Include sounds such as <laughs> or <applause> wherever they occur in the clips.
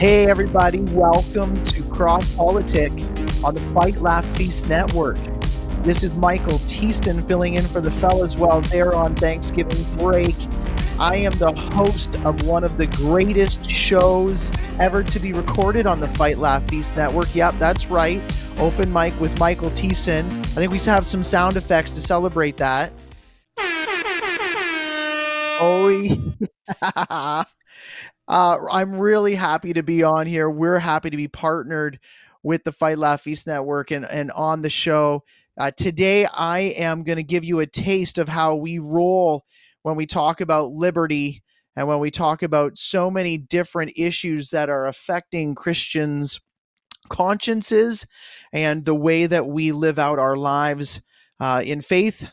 Hey, everybody, welcome to Cross Politic on the Fight Laugh Feast Network. This is Michael Thiessen filling in for the fellas while they're on Thanksgiving break. I am the host of one of the greatest shows ever to be recorded on the Fight Laugh Feast Network. Yep, that's right. Open mic with Michael Thiessen. I think we have some sound effects to celebrate that. <laughs> Oh, yeah. <laughs> Uh, I'm really happy to be on here. We're happy to be partnered with the Fight Laugh Feast Network and, and on the show. Uh, today, I am going to give you a taste of how we roll when we talk about liberty and when we talk about so many different issues that are affecting Christians' consciences and the way that we live out our lives uh, in faith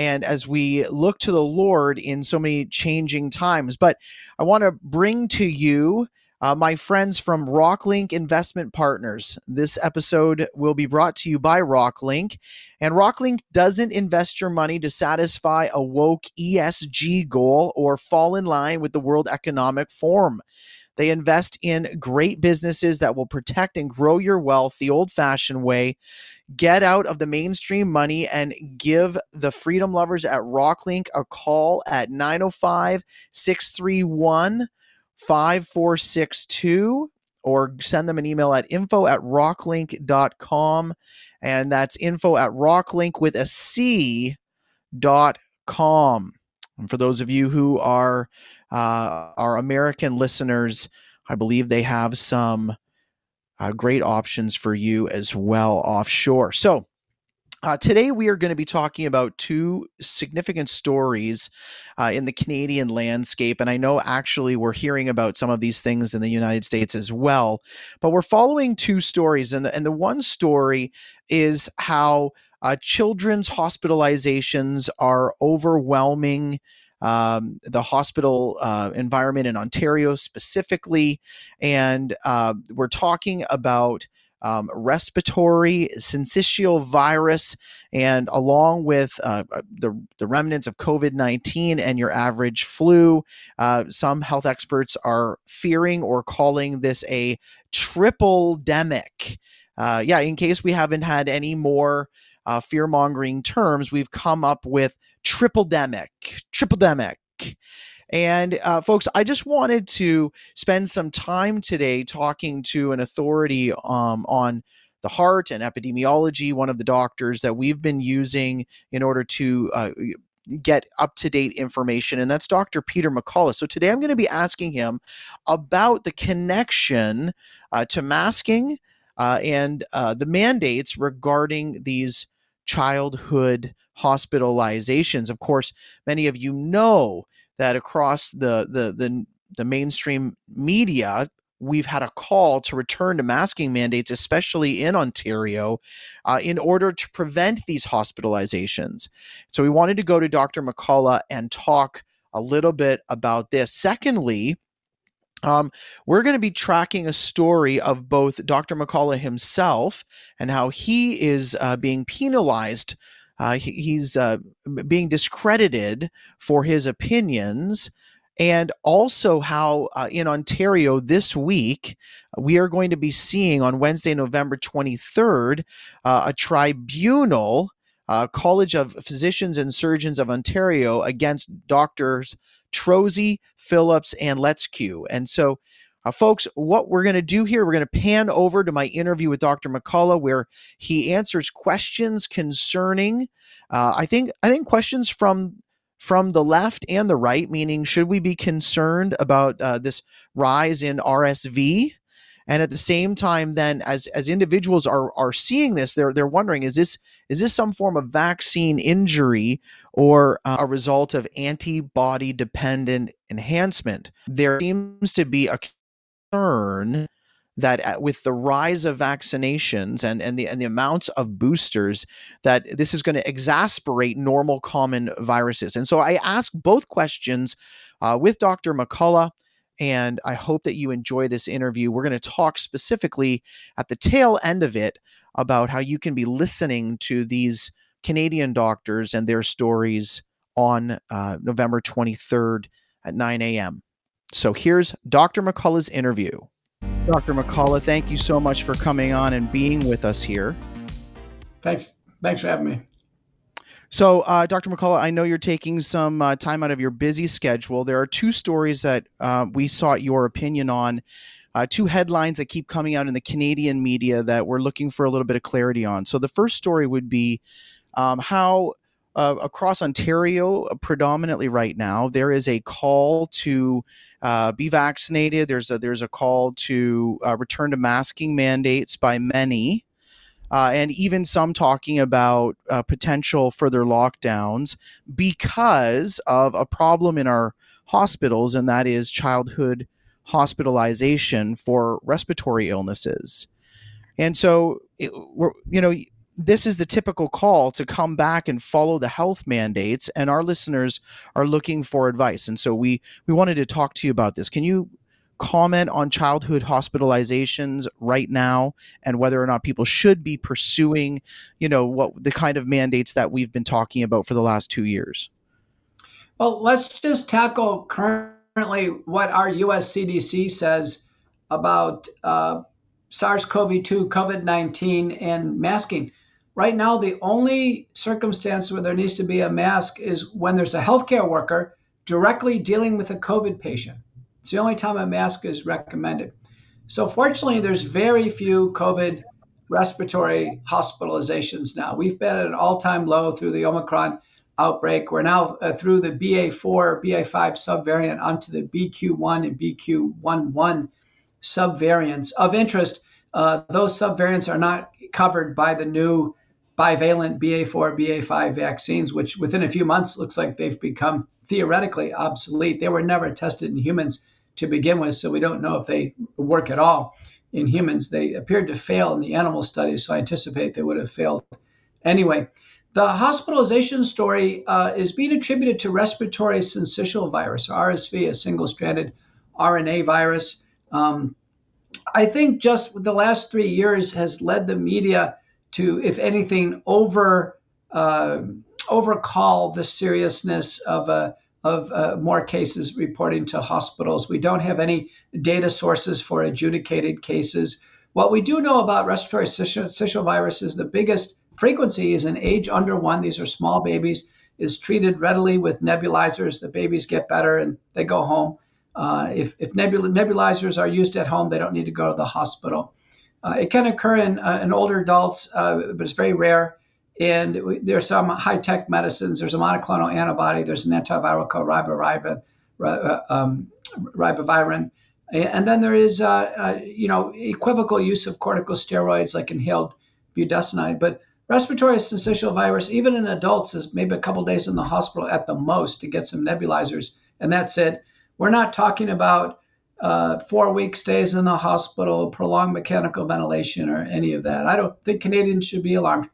and as we look to the Lord in so many changing times. But I want to bring to you uh, my friends from Rocklinc Investment Partners. This episode will be brought to you by Rocklinc. And Rocklinc doesn't invest your money to satisfy a woke ESG goal or fall in line with the World Economic Forum. They invest in great businesses that will protect and grow your wealth the old fashioned way. Get out of the mainstream money and give the freedom lovers at Rocklinc a call at 905 631 5462 or send them an email at info at rocklinc.com. And that's info at rocklinc with a C dot com. And for those of you who are uh, our American listeners, I believe they have some uh, great options for you as well offshore. So, uh, today, we are going to be talking about two significant stories uh, in the Canadian landscape. And I know actually we're hearing about some of these things in the United States as well. But we're following two stories. And the, and the one story is how uh, children's hospitalizations are overwhelming um, the hospital uh, environment in Ontario specifically. And uh, we're talking about um, respiratory syncytial virus, and along with uh, the, the remnants of COVID 19 and your average flu, uh, some health experts are fearing or calling this a triple demic. Uh, yeah, in case we haven't had any more uh, fear mongering terms, we've come up with triple demic, triple demic. And uh, folks, I just wanted to spend some time today talking to an authority um, on the heart and epidemiology, one of the doctors that we've been using in order to uh, get up to date information, and that's Dr. Peter McCullough. So today I'm going to be asking him about the connection uh, to masking uh, and uh, the mandates regarding these childhood hospitalizations. Of course, many of you know that across the the the, the mainstream media we've had a call to return to masking mandates, especially in Ontario, uh, in order to prevent these hospitalizations. So we wanted to go to Dr. McCullough and talk a little bit about this. Secondly, um, we're going to be tracking a story of both Dr. McCullough himself and how he is uh, being penalized uh, he, he's uh, being discredited for his opinions. And also, how uh, in Ontario this week, we are going to be seeing on Wednesday, November 23rd, uh, a tribunal, uh, College of Physicians and Surgeons of Ontario, against doctors Trozzi, Phillips, and Luchkiw. And so, Uh, folks, what we're going to do here, we're going to pan over to my interview with Dr. McCullough, where he answers questions concerning, uh, I think, I think questions from from the left and the right, meaning should we be concerned about uh, this rise in RSV? And at the same time, then as as individuals are are seeing this, they're they're wondering is this is this some form of vaccine injury or uh, a result of antibody dependent enhancement? There seems to be a concern that uh, with the rise of vaccinations and, and the and the amounts of boosters that this is going to exasperate normal common viruses. And so i ask both questions uh, with dr mccullough and i hope that you enjoy this interview. We're going to talk specifically at the tail end of it about how you can be listening to these canadian doctors and their stories on uh, november 23rd at 9 a.m so here's dr mccullough's interview Dr. McCullough, thank you so much for coming on and being with us here. Thanks. Thanks for having me. So, uh, Dr. McCullough, I know you're taking some uh, time out of your busy schedule. There are two stories that uh, we sought your opinion on, uh, two headlines that keep coming out in the Canadian media that we're looking for a little bit of clarity on. So, the first story would be um, how uh, across Ontario, uh, predominantly right now, there is a call to uh, be vaccinated. There's a there's a call to uh, return to masking mandates by many, uh, and even some talking about uh, potential further lockdowns because of a problem in our hospitals, and that is childhood hospitalization for respiratory illnesses. And so, it, you know, this is the typical call to come back and follow the health mandates and our listeners are looking for advice. And so we we wanted to talk to you about this. Can you comment on childhood hospitalizations right now and whether or not people should be pursuing you know what the kind of mandates that we've been talking about for the last two years? Well let's just tackle currently what our us cdc says about uh, SARS-CoV-2, COVID-19, and masking. Right now, the only circumstance where there needs to be a mask is when there's a healthcare worker directly dealing with a COVID patient. It's the only time a mask is recommended. So, fortunately, there's very few COVID respiratory hospitalizations now. We've been at an all time low through the Omicron outbreak. We're now uh, through the BA4, BA5 subvariant onto the BQ1 and BQ11 subvariants. Of interest, uh, those subvariants are not covered by the new bivalent BA4, BA5 vaccines, which within a few months looks like they've become theoretically obsolete. They were never tested in humans to begin with, so we don't know if they work at all in humans. They appeared to fail in the animal studies, so I anticipate they would have failed anyway. The hospitalization story uh, is being attributed to respiratory syncytial virus, RSV, a single stranded RNA virus. Um, I think just the last three years has led the media to, if anything, over uh, overcall the seriousness of a uh, of uh, more cases reporting to hospitals. We don't have any data sources for adjudicated cases. What we do know about respiratory syncytial virus is the biggest frequency is in age under one. These are small babies. Is treated readily with nebulizers. The babies get better and they go home. Uh, if if nebul- nebulizers are used at home, they don't need to go to the hospital. Uh, it can occur in, uh, in older adults, uh, but it's very rare. And there's some high-tech medicines. There's a monoclonal antibody. There's an antiviral called ribavirin. Uh, um, ribavirin. And then there is, uh, you know, equivocal use of corticosteroids like inhaled budesonide. But respiratory syncytial virus, even in adults, is maybe a couple days in the hospital at the most to get some nebulizers, and that's it. We're not talking about uh, four week stays in the hospital, prolonged mechanical ventilation, or any of that. I don't think Canadians should be alarmed.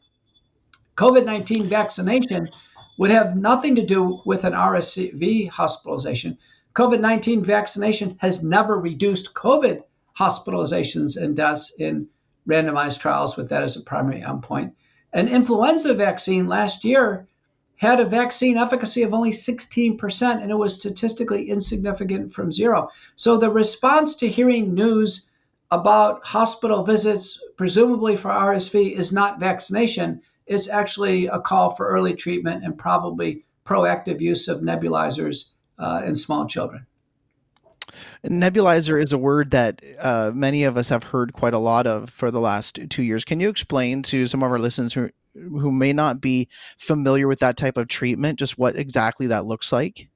COVID 19 vaccination would have nothing to do with an RSV hospitalization. COVID 19 vaccination has never reduced COVID hospitalizations and deaths in randomized trials with that as a primary endpoint. An influenza vaccine last year had a vaccine efficacy of only 16%, and it was statistically insignificant from zero. So the response to hearing news about hospital visits, presumably for RSV, is not vaccination. It's actually a call for early treatment and probably proactive use of nebulizers uh, in small children. Nebulizer is a word that uh, many of us have heard quite a lot of for the last two years. Can you explain to some of our listeners who who may not be familiar with that type of treatment just what exactly that looks like?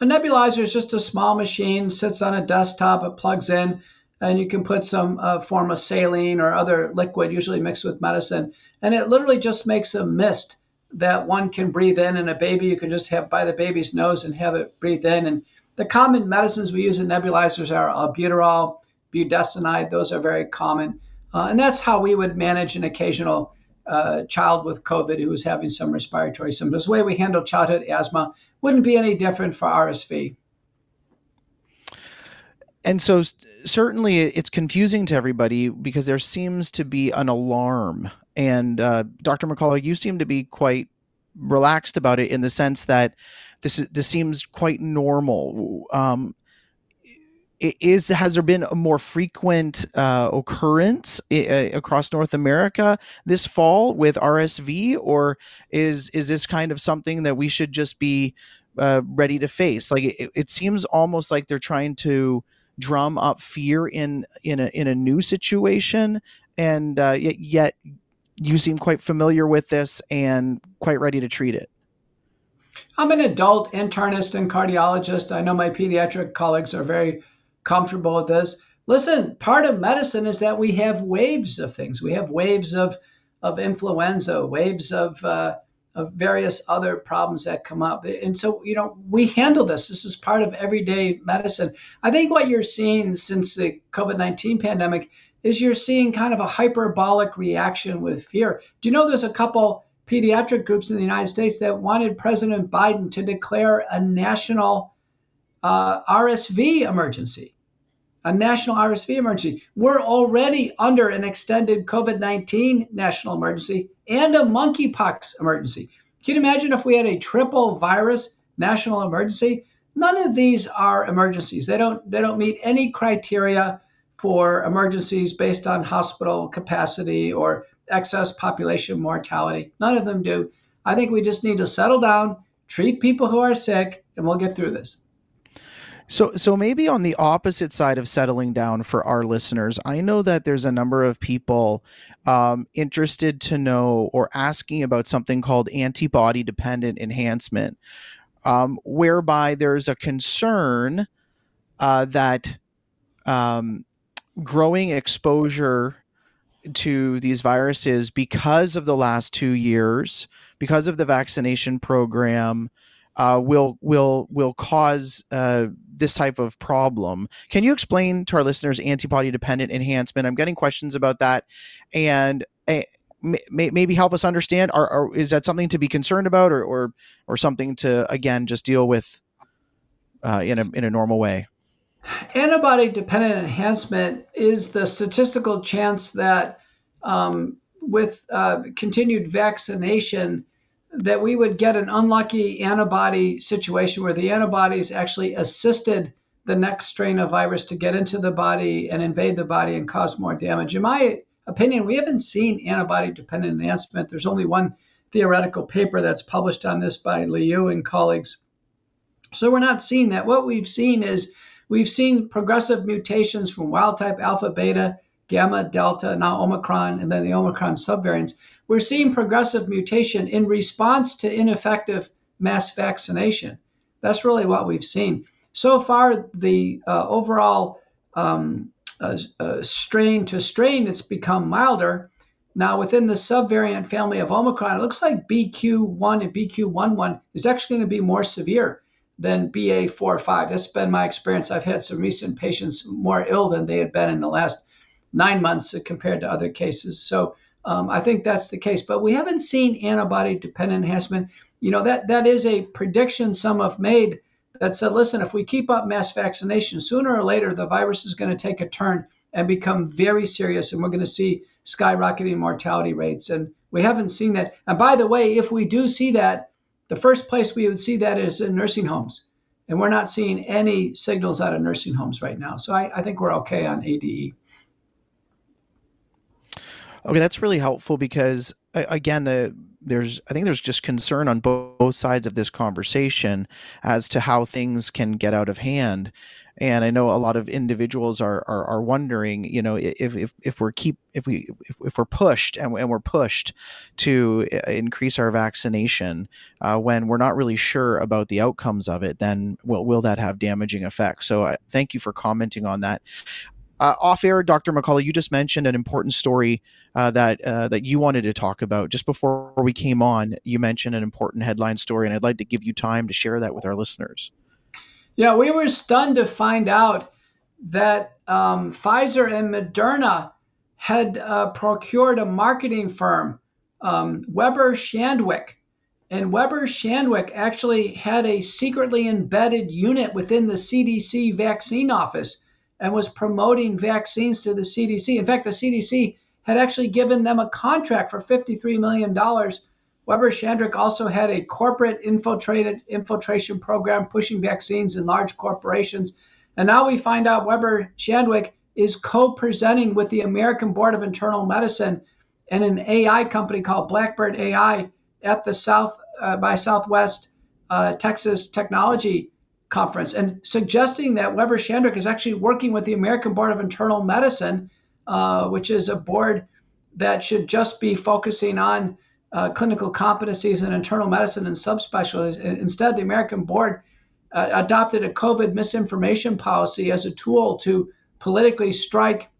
A nebulizer is just a small machine, sits on a desktop, it plugs in, and you can put some uh, form of saline or other liquid, usually mixed with medicine, and it literally just makes a mist that one can breathe in. And a baby, you can just have by the baby's nose and have it breathe in. And the common medicines we use in nebulizers are albuterol, budesonide. Those are very common. Uh, and that's how we would manage an occasional uh, child with COVID who was having some respiratory symptoms. The way we handle childhood asthma wouldn't be any different for RSV. And so, certainly, it's confusing to everybody because there seems to be an alarm. And uh, Dr. McCullough, you seem to be quite relaxed about it in the sense that this is, this seems quite normal. Um, is has there been a more frequent uh, occurrence uh, across North America this fall with RSV, or is is this kind of something that we should just be uh, ready to face? Like it, it, seems almost like they're trying to drum up fear in in a in a new situation, and uh, yet, yet you seem quite familiar with this and quite ready to treat it. I'm an adult internist and cardiologist. I know my pediatric colleagues are very comfortable with this. Listen, part of medicine is that we have waves of things. We have waves of of influenza, waves of uh, of various other problems that come up. And so, you know, we handle this. This is part of everyday medicine. I think what you're seeing since the COVID 19 pandemic is you're seeing kind of a hyperbolic reaction with fear. Do you know there's a couple pediatric groups in the United States that wanted President Biden to declare a national uh, RSV emergency? A national RSV emergency. We're already under an extended COVID 19 national emergency and a monkeypox emergency. Can you imagine if we had a triple virus national emergency? None of these are emergencies. They don't they don't meet any criteria for emergencies based on hospital capacity or excess population mortality. None of them do. I think we just need to settle down, treat people who are sick, and we'll get through this. So, so maybe on the opposite side of settling down for our listeners, I know that there's a number of people um, interested to know or asking about something called antibody dependent enhancement, um, whereby there's a concern uh, that um, growing exposure to these viruses because of the last two years, because of the vaccination program, uh, will will will cause uh, this type of problem. Can you explain to our listeners antibody dependent enhancement? I'm getting questions about that, and uh, may, maybe help us understand. Are, are, is that something to be concerned about, or or or something to again just deal with uh, in a in a normal way? Antibody dependent enhancement is the statistical chance that um, with uh, continued vaccination that we would get an unlucky antibody situation where the antibodies actually assisted the next strain of virus to get into the body and invade the body and cause more damage. In my opinion, we haven't seen antibody dependent enhancement. There's only one theoretical paper that's published on this by Liu and colleagues. So we're not seeing that. What we've seen is we've seen progressive mutations from wild type alpha, beta, gamma, delta, now Omicron, and then the Omicron subvariants we're seeing progressive mutation in response to ineffective mass vaccination. That's really what we've seen. So far, the uh, overall um, uh, uh, strain to strain, it's become milder. Now, within the subvariant family of Omicron, it looks like BQ1 and BQ11 is actually going to be more severe than BA4 or 5. That's been my experience. I've had some recent patients more ill than they had been in the last nine months compared to other cases. So um, I think that's the case, but we haven't seen antibody dependent enhancement. You know, that, that is a prediction some have made that said, listen, if we keep up mass vaccination, sooner or later the virus is going to take a turn and become very serious, and we're going to see skyrocketing mortality rates. And we haven't seen that. And by the way, if we do see that, the first place we would see that is in nursing homes. And we're not seeing any signals out of nursing homes right now. So I, I think we're okay on ADE. Okay, that's really helpful because again, the there's I think there's just concern on both, sides of this conversation as to how things can get out of hand. And I know a lot of individuals are, are, are wondering, you know, if, if, if we're keep if we if, if we're pushed and, and we're pushed to increase our vaccination uh, when we're not really sure about the outcomes of it, then will will that have damaging effects? So uh, thank you for commenting on that. Uh, off air, Dr. McCullough, you just mentioned an important story uh, that uh, that you wanted to talk about just before we came on. You mentioned an important headline story, and I'd like to give you time to share that with our listeners. Yeah, we were stunned to find out that um, Pfizer and Moderna had uh, procured a marketing firm, um, Weber Shandwick. And Weber Shandwick actually had a secretly embedded unit within the CDC vaccine office and was promoting vaccines to the CDC. In fact, the CDC had actually given them a contract for $53 million. Weber Shandwick also had a corporate infiltrated infiltration program pushing vaccines in large corporations. And now we find out Weber Shandwick is co-presenting with the American Board of Internal Medicine and an AI company called Blackbird AI at the South uh, by Southwest uh, Texas Technology conference and suggesting that Weber Shandwick is actually working with the American Board of Internal Medicine, uh, which is a board that should just be focusing on uh, clinical competencies in internal medicine and subspecialties. Instead, the American Board uh, adopted a COVID misinformation policy as a tool to politically strike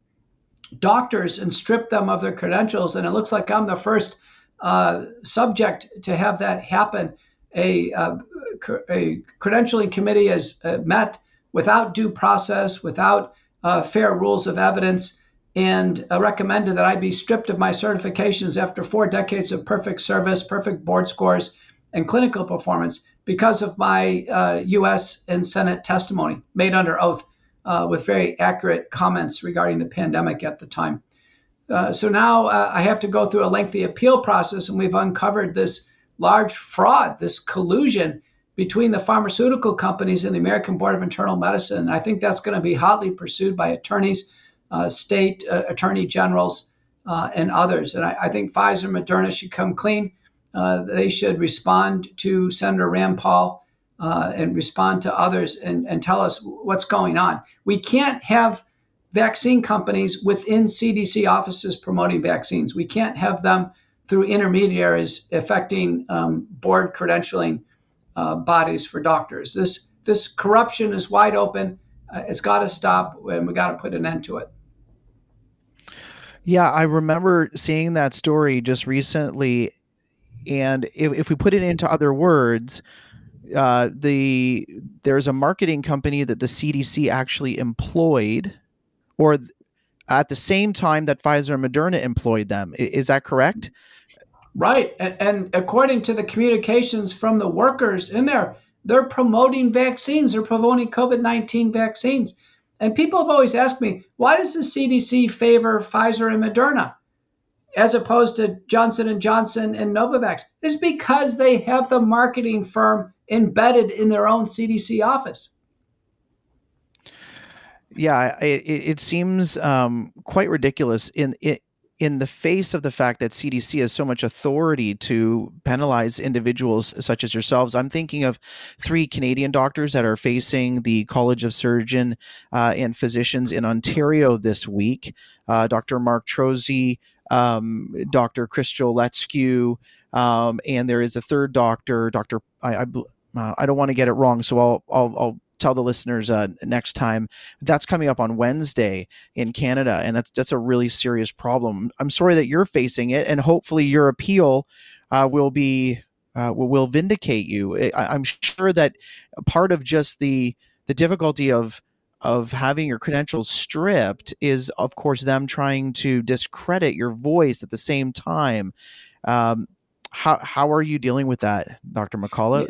doctors and strip them of their credentials. And it looks like I'm the first uh, subject to have that happen. A uh, a credentialing committee has uh, met without due process, without uh, fair rules of evidence, and recommended that I be stripped of my certifications after four decades of perfect service, perfect board scores, and clinical performance because of my U.S. Uh, and Senate testimony made under oath uh, with very accurate comments regarding the pandemic at the time. Uh, so now I have to go through a lengthy appeal process, and we've uncovered this large fraud, this collusion between the pharmaceutical companies and the American Board of Internal Medicine. I think that's going to be hotly pursued by attorneys, uh, state uh, attorney generals, uh, and others. And I, I, think Pfizer and Moderna should come clean. Uh, they should respond to Senator Rand Paul uh, and respond to others and, and tell us what's going on. We can't have vaccine companies within CDC offices promoting vaccines. We can't have them through intermediaries affecting um, board credentialing uh, bodies for doctors. This this corruption is wide open. Uh, it's got to stop, and we got to put an end to it. Yeah, I remember seeing that story just recently, and if, if we put it into other words, uh, the there's a marketing company that the CDC actually employed, or at the same time that Pfizer and Moderna employed them. Is that correct? Right. And, and, according to the communications from the workers in there, they're promoting vaccines, they're promoting COVID 19 vaccines. And people have always asked me, why does the CDC favor Pfizer and Moderna as opposed to Johnson and Johnson and Novavax? It's because they have the marketing firm embedded in their own CDC office. Yeah, it, it seems um, quite ridiculous in it in the face of the fact that CDC has so much authority to penalize individuals such as yourselves, I'm thinking of three Canadian doctors that are facing the College of Surgeon uh, and Physicians in Ontario this week. Uh, Dr. Mark Trozzi, um, Dr. Chris Luchkiw, um, and there is a third doctor, Dr. I, I, uh, I don't want to get it wrong, so I'll, I'll, I'll tell the listeners uh, next time. That's coming up on Wednesday in Canada, and that's that's a really serious problem. I'm sorry that you're facing it, and hopefully your appeal uh, will be uh, will, vindicate you. I, I'm sure that part of just the the difficulty of of having your credentials stripped is, of course, them trying to discredit your voice at the same time. Um, how how are you dealing with that, Dr. McCullough?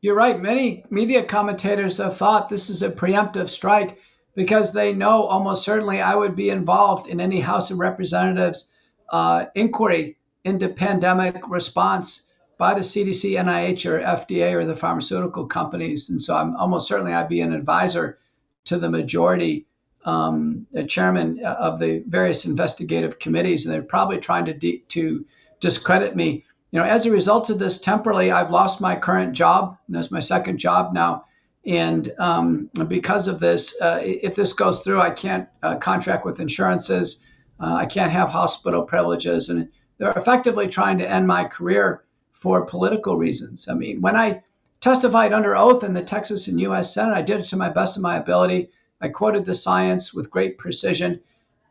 You're right. Many media commentators have thought this is a preemptive strike because they know almost certainly I would be involved in any House of Representatives uh, inquiry into pandemic response by the CDC, NIH, or FDA, or the pharmaceutical companies. And so I'm almost certainly I'd be an advisor to the majority um, chairman of the various investigative committees, and they're probably trying to de- to discredit me you know, as a result of this, temporarily, I've lost my current job. That's my second job now. And um, because of this, uh, if this goes through, I can't uh, contract with insurances. Uh, I can't have hospital privileges. And they're effectively trying to end my career for political reasons. I mean, when I testified under oath in the Texas and U.S. Senate, I did it to my best of my ability. I quoted the science with great precision.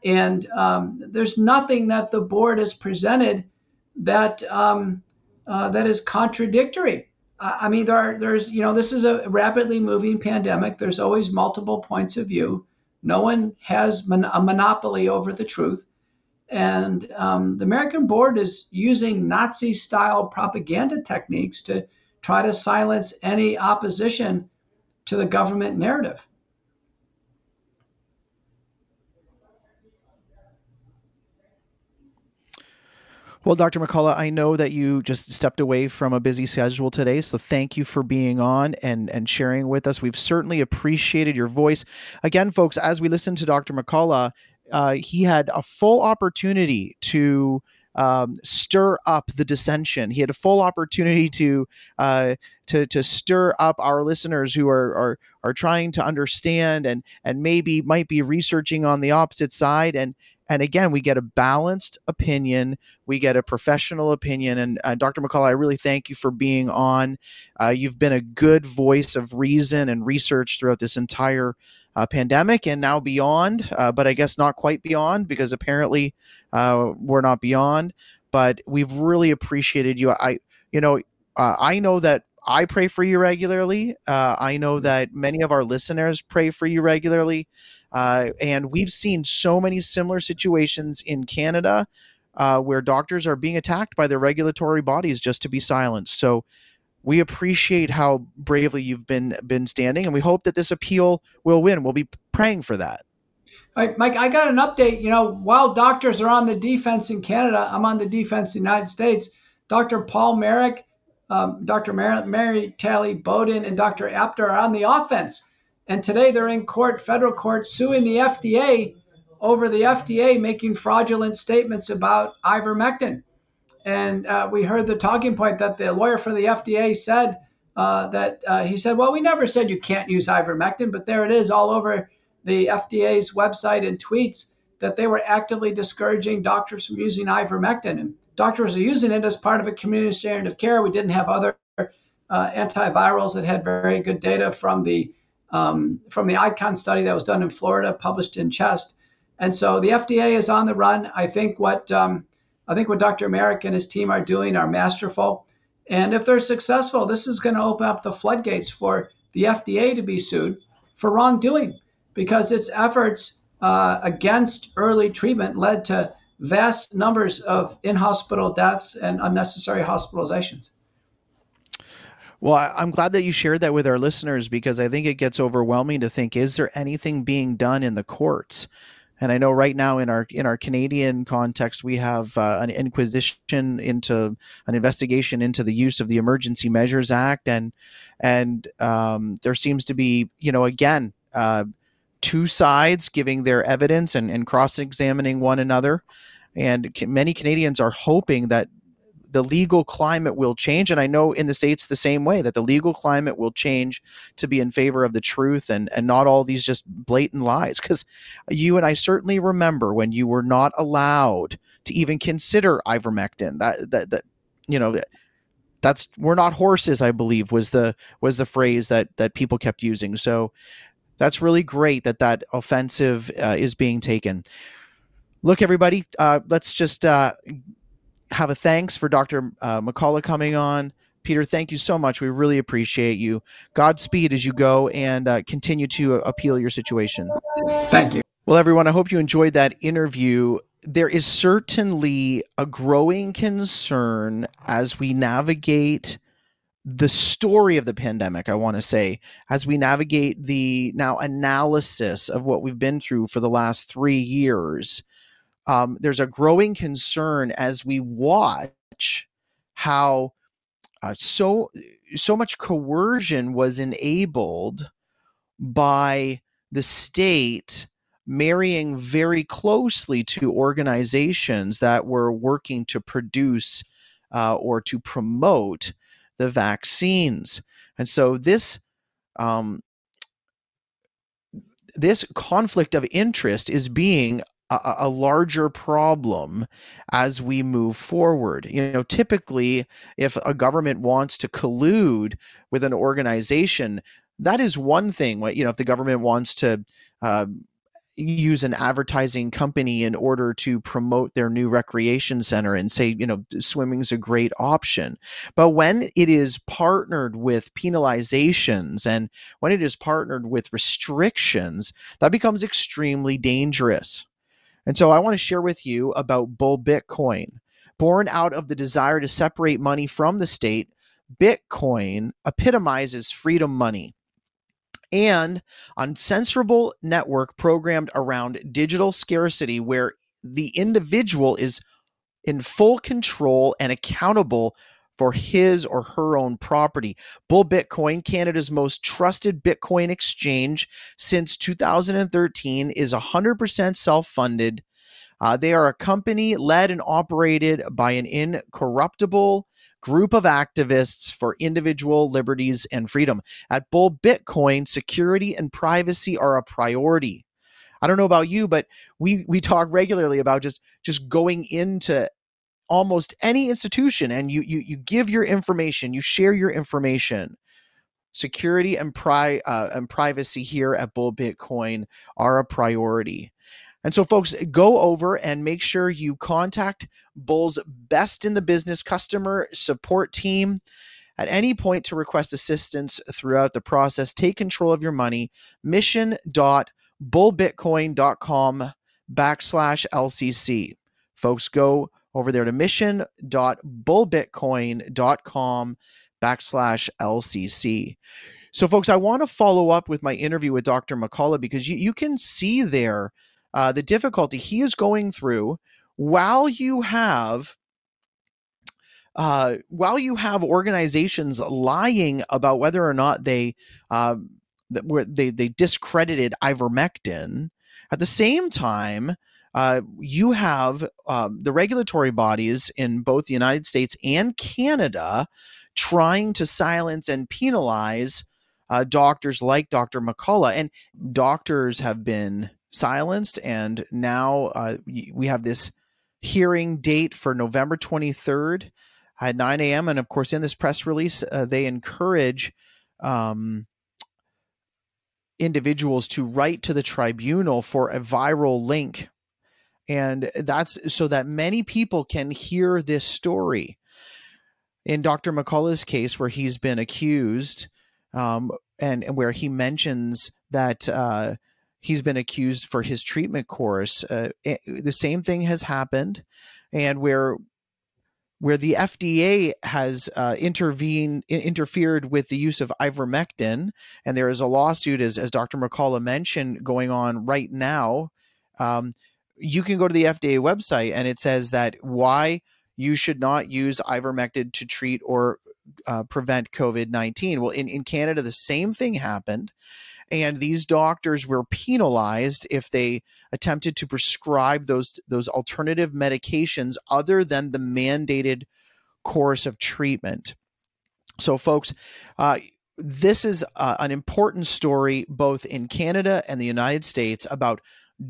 And um, there's nothing that the board has presented that um, uh, that is contradictory. I mean, there are, there's you know this is a rapidly moving pandemic. There's always multiple points of view. No one has mon- a monopoly over the truth, and um, the American board is using Nazi-style propaganda techniques to try to silence any opposition to the government narrative. Well, Dr. McCullough, I know that you just stepped away from a busy schedule today, so thank you for being on and and sharing with us. We've certainly appreciated your voice. Again, folks, as we listen to Dr. McCullough, uh, he had a full opportunity to um, stir up the dissension. He had a full opportunity to uh, to to stir up our listeners who are are are trying to understand and and maybe might be researching on the opposite side and and again, we get a balanced opinion, we get a professional opinion. And uh, Dr. McCullough, I really thank you for being on. Uh, you've been a good voice of reason and research throughout this entire uh, pandemic and now beyond, uh, but I guess not quite beyond because apparently uh, we're not beyond. But we've really appreciated you. I, you know, uh, I know that I pray for you regularly. I know that many of our listeners pray for you regularly. Uh, and we've seen so many similar situations in Canada uh, where doctors are being attacked by their regulatory bodies just to be silenced. So we appreciate how bravely you've been been standing, and we hope that this appeal will win. We'll be praying for that. Mike, I got an update. You know, while doctors are on the defense in Canada, I'm on the defense in the United States. Dr. Paul Marik, um, Dr. Mary, Mary Talley Bowden, and Dr. Apter are on the offense. And today they're in court, federal court, suing the FDA over the FDA making fraudulent statements about ivermectin. And uh, we heard the talking point that the lawyer for the FDA said uh, that uh, he said, well, we never said you can't use ivermectin, but there it is all over the FDA's website and tweets that they were actively discouraging doctors from using ivermectin. And doctors are using it as part of a community standard of care. We didn't have other uh, antivirals that had very good data from the um, from the ICON study that was done in Florida, published in Chest. And so the FDA is on the run. I think what um, I think what Dr. Marik and his team are doing are masterful. And if they're successful, this is going to open up the floodgates for the FDA to be sued for wrongdoing because its efforts uh, against early treatment led to vast numbers of in hospital deaths and unnecessary hospitalizations. Well, I, am glad that you shared that with our listeners because I think it gets overwhelming to think: is there anything being done in the courts? And I know right now in our in our Canadian context, we have uh, an inquisition into an investigation into the use of the Emergency Measures Act, and and um, there seems to be, you know, again, uh, two sides giving their evidence and, and cross examining one another. And many Canadians are hoping that the legal climate will change. And i know in the states the same way that the legal climate will change to be in favor of the truth and and not all these just blatant lies. Because you and i certainly remember when you were not allowed to even consider ivermectin. That that, that you know that's we're not horses i believe was the was the phrase that that people kept using. So that's really great that that offensive uh, is being taken look everybody uh, let's just uh, have a thanks for Dr. Uh, McCullough coming on. Peter, thank you so much. We really appreciate you. Godspeed as you go and uh, continue to appeal your situation. Thank you. Well, everyone, I hope you enjoyed that interview. There is certainly a growing concern as we navigate the story of the pandemic, I want to say, as we navigate the now analysis of what we've been through for the last three years um, there's a growing concern as we watch how uh, so so much coercion was enabled by the state marrying very closely to organizations that were working to produce uh, or to promote the vaccines. And so this um, this conflict of interest is being a, a, larger problem as we move forward. You know, typically, if a government wants to collude with an organization, that is one thing. You know, if the government wants to uh, use an advertising company in order to promote their new recreation center and say, you know, swimming's a great option. But when it is partnered with penalizations and when it is partnered with restrictions, that becomes extremely dangerous. And so I want to share with you about Bull Bitcoin. Born out of the desire to separate money from the state, Bitcoin epitomizes freedom money and uncensorable network programmed around digital scarcity where the individual is in full control and accountable for his or her own property. Bull Bitcoin, Canada's most trusted Bitcoin exchange since 2013, is 100% self funded. Uh, they are a company led and operated by an incorruptible group of activists for individual liberties and freedom. At Bull Bitcoin, security and privacy are a priority. I don't know about you, but we we talk regularly about just just going into almost any institution and you you you give your information, you share your information. Security and pri uh, and privacy here at Bull Bitcoin are a priority. And so, folks, go over and make sure you contact Bull's best in the business customer support team at any point to request assistance throughout the process. Take control of your money. Mission.bullbitcoin.com backslash LCC. Folks, go over there to mission.bullbitcoin.com backslash LCC. So, folks, I want to follow up with my interview with Dr. McCullough because you, you can see there uh, the difficulty he is going through while you have uh, while you have organizations lying about whether or not they uh, they they discredited ivermectin, at the same time, uh, you have um, the regulatory bodies in both the United States and Canada trying to silence and penalize uh, doctors like Dr. McCullough, and doctors have been silenced, and now uh, we have this hearing date for November 23rd at 9 a.m. And of course, in this press release, uh, they encourage um, individuals to write to the tribunal for a viral link. And that's so that many people can hear this story. In Dr. McCullough's case, where he's been accused, um, and, and, where he mentions that uh, he's been accused for his treatment course. Uh, eh, the same thing has happened, and where where the FDA has uh, intervened interfered with the use of ivermectin, and there is a lawsuit, as as Dr. McCullough mentioned, going on right now. Um, you can go to the FDA website, and it says that why you should not use ivermectin to treat or uh, prevent COVID nineteen. Well, in in Canada, the same thing happened and these doctors were penalized if they attempted to prescribe those those alternative medications other than the mandated course of treatment. So, folks, uh, this is uh, an important story both in Canada and the United States about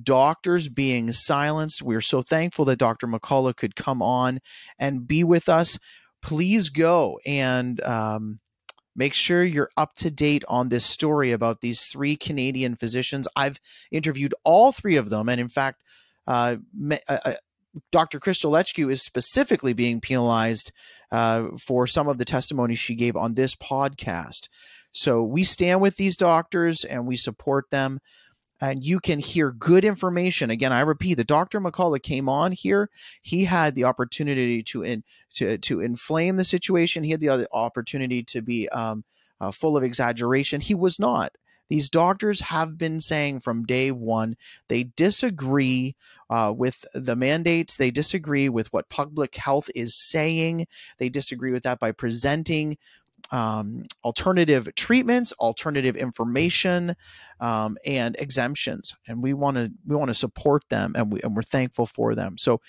doctors being silenced. We're so thankful that Dr. McCullough could come on and be with us. Please go and um, Make sure you're up to date on this story about these three Canadian physicians. I've interviewed all three of them, and in fact, uh, uh, uh Dr. Crystal Luchkiw is specifically being penalized uh, for some of the testimony she gave on this podcast. So we stand with these doctors and we support them and you can hear good information. Again, I repeat, the Dr. McCullough came on here. He had the opportunity to in, to to inflame the situation. He had the opportunity to be um, uh, full of exaggeration. He was not. These doctors have been saying from day one they disagree uh, with the mandates. They disagree with what public health is saying. They disagree with that by presenting um, alternative treatments, alternative information, um, and exemptions, and we want to we want to support them, and we and we're thankful for them. So,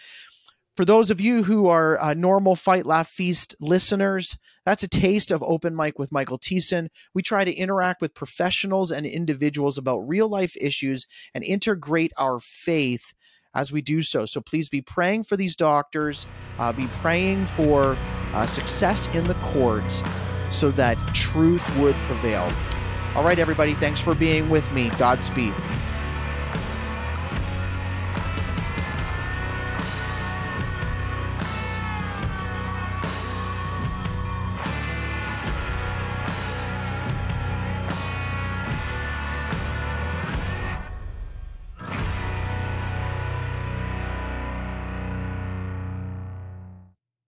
For those of you who are uh, normal Fight Laugh Feast listeners, that's a taste of Open Mic with Michael Thiessen. We try to interact with professionals and individuals about real life issues and integrate our faith as we do so. So please be praying for these doctors, uh, be praying for uh, success in the courts so that truth would prevail. All right, everybody, thanks for being with me. Godspeed.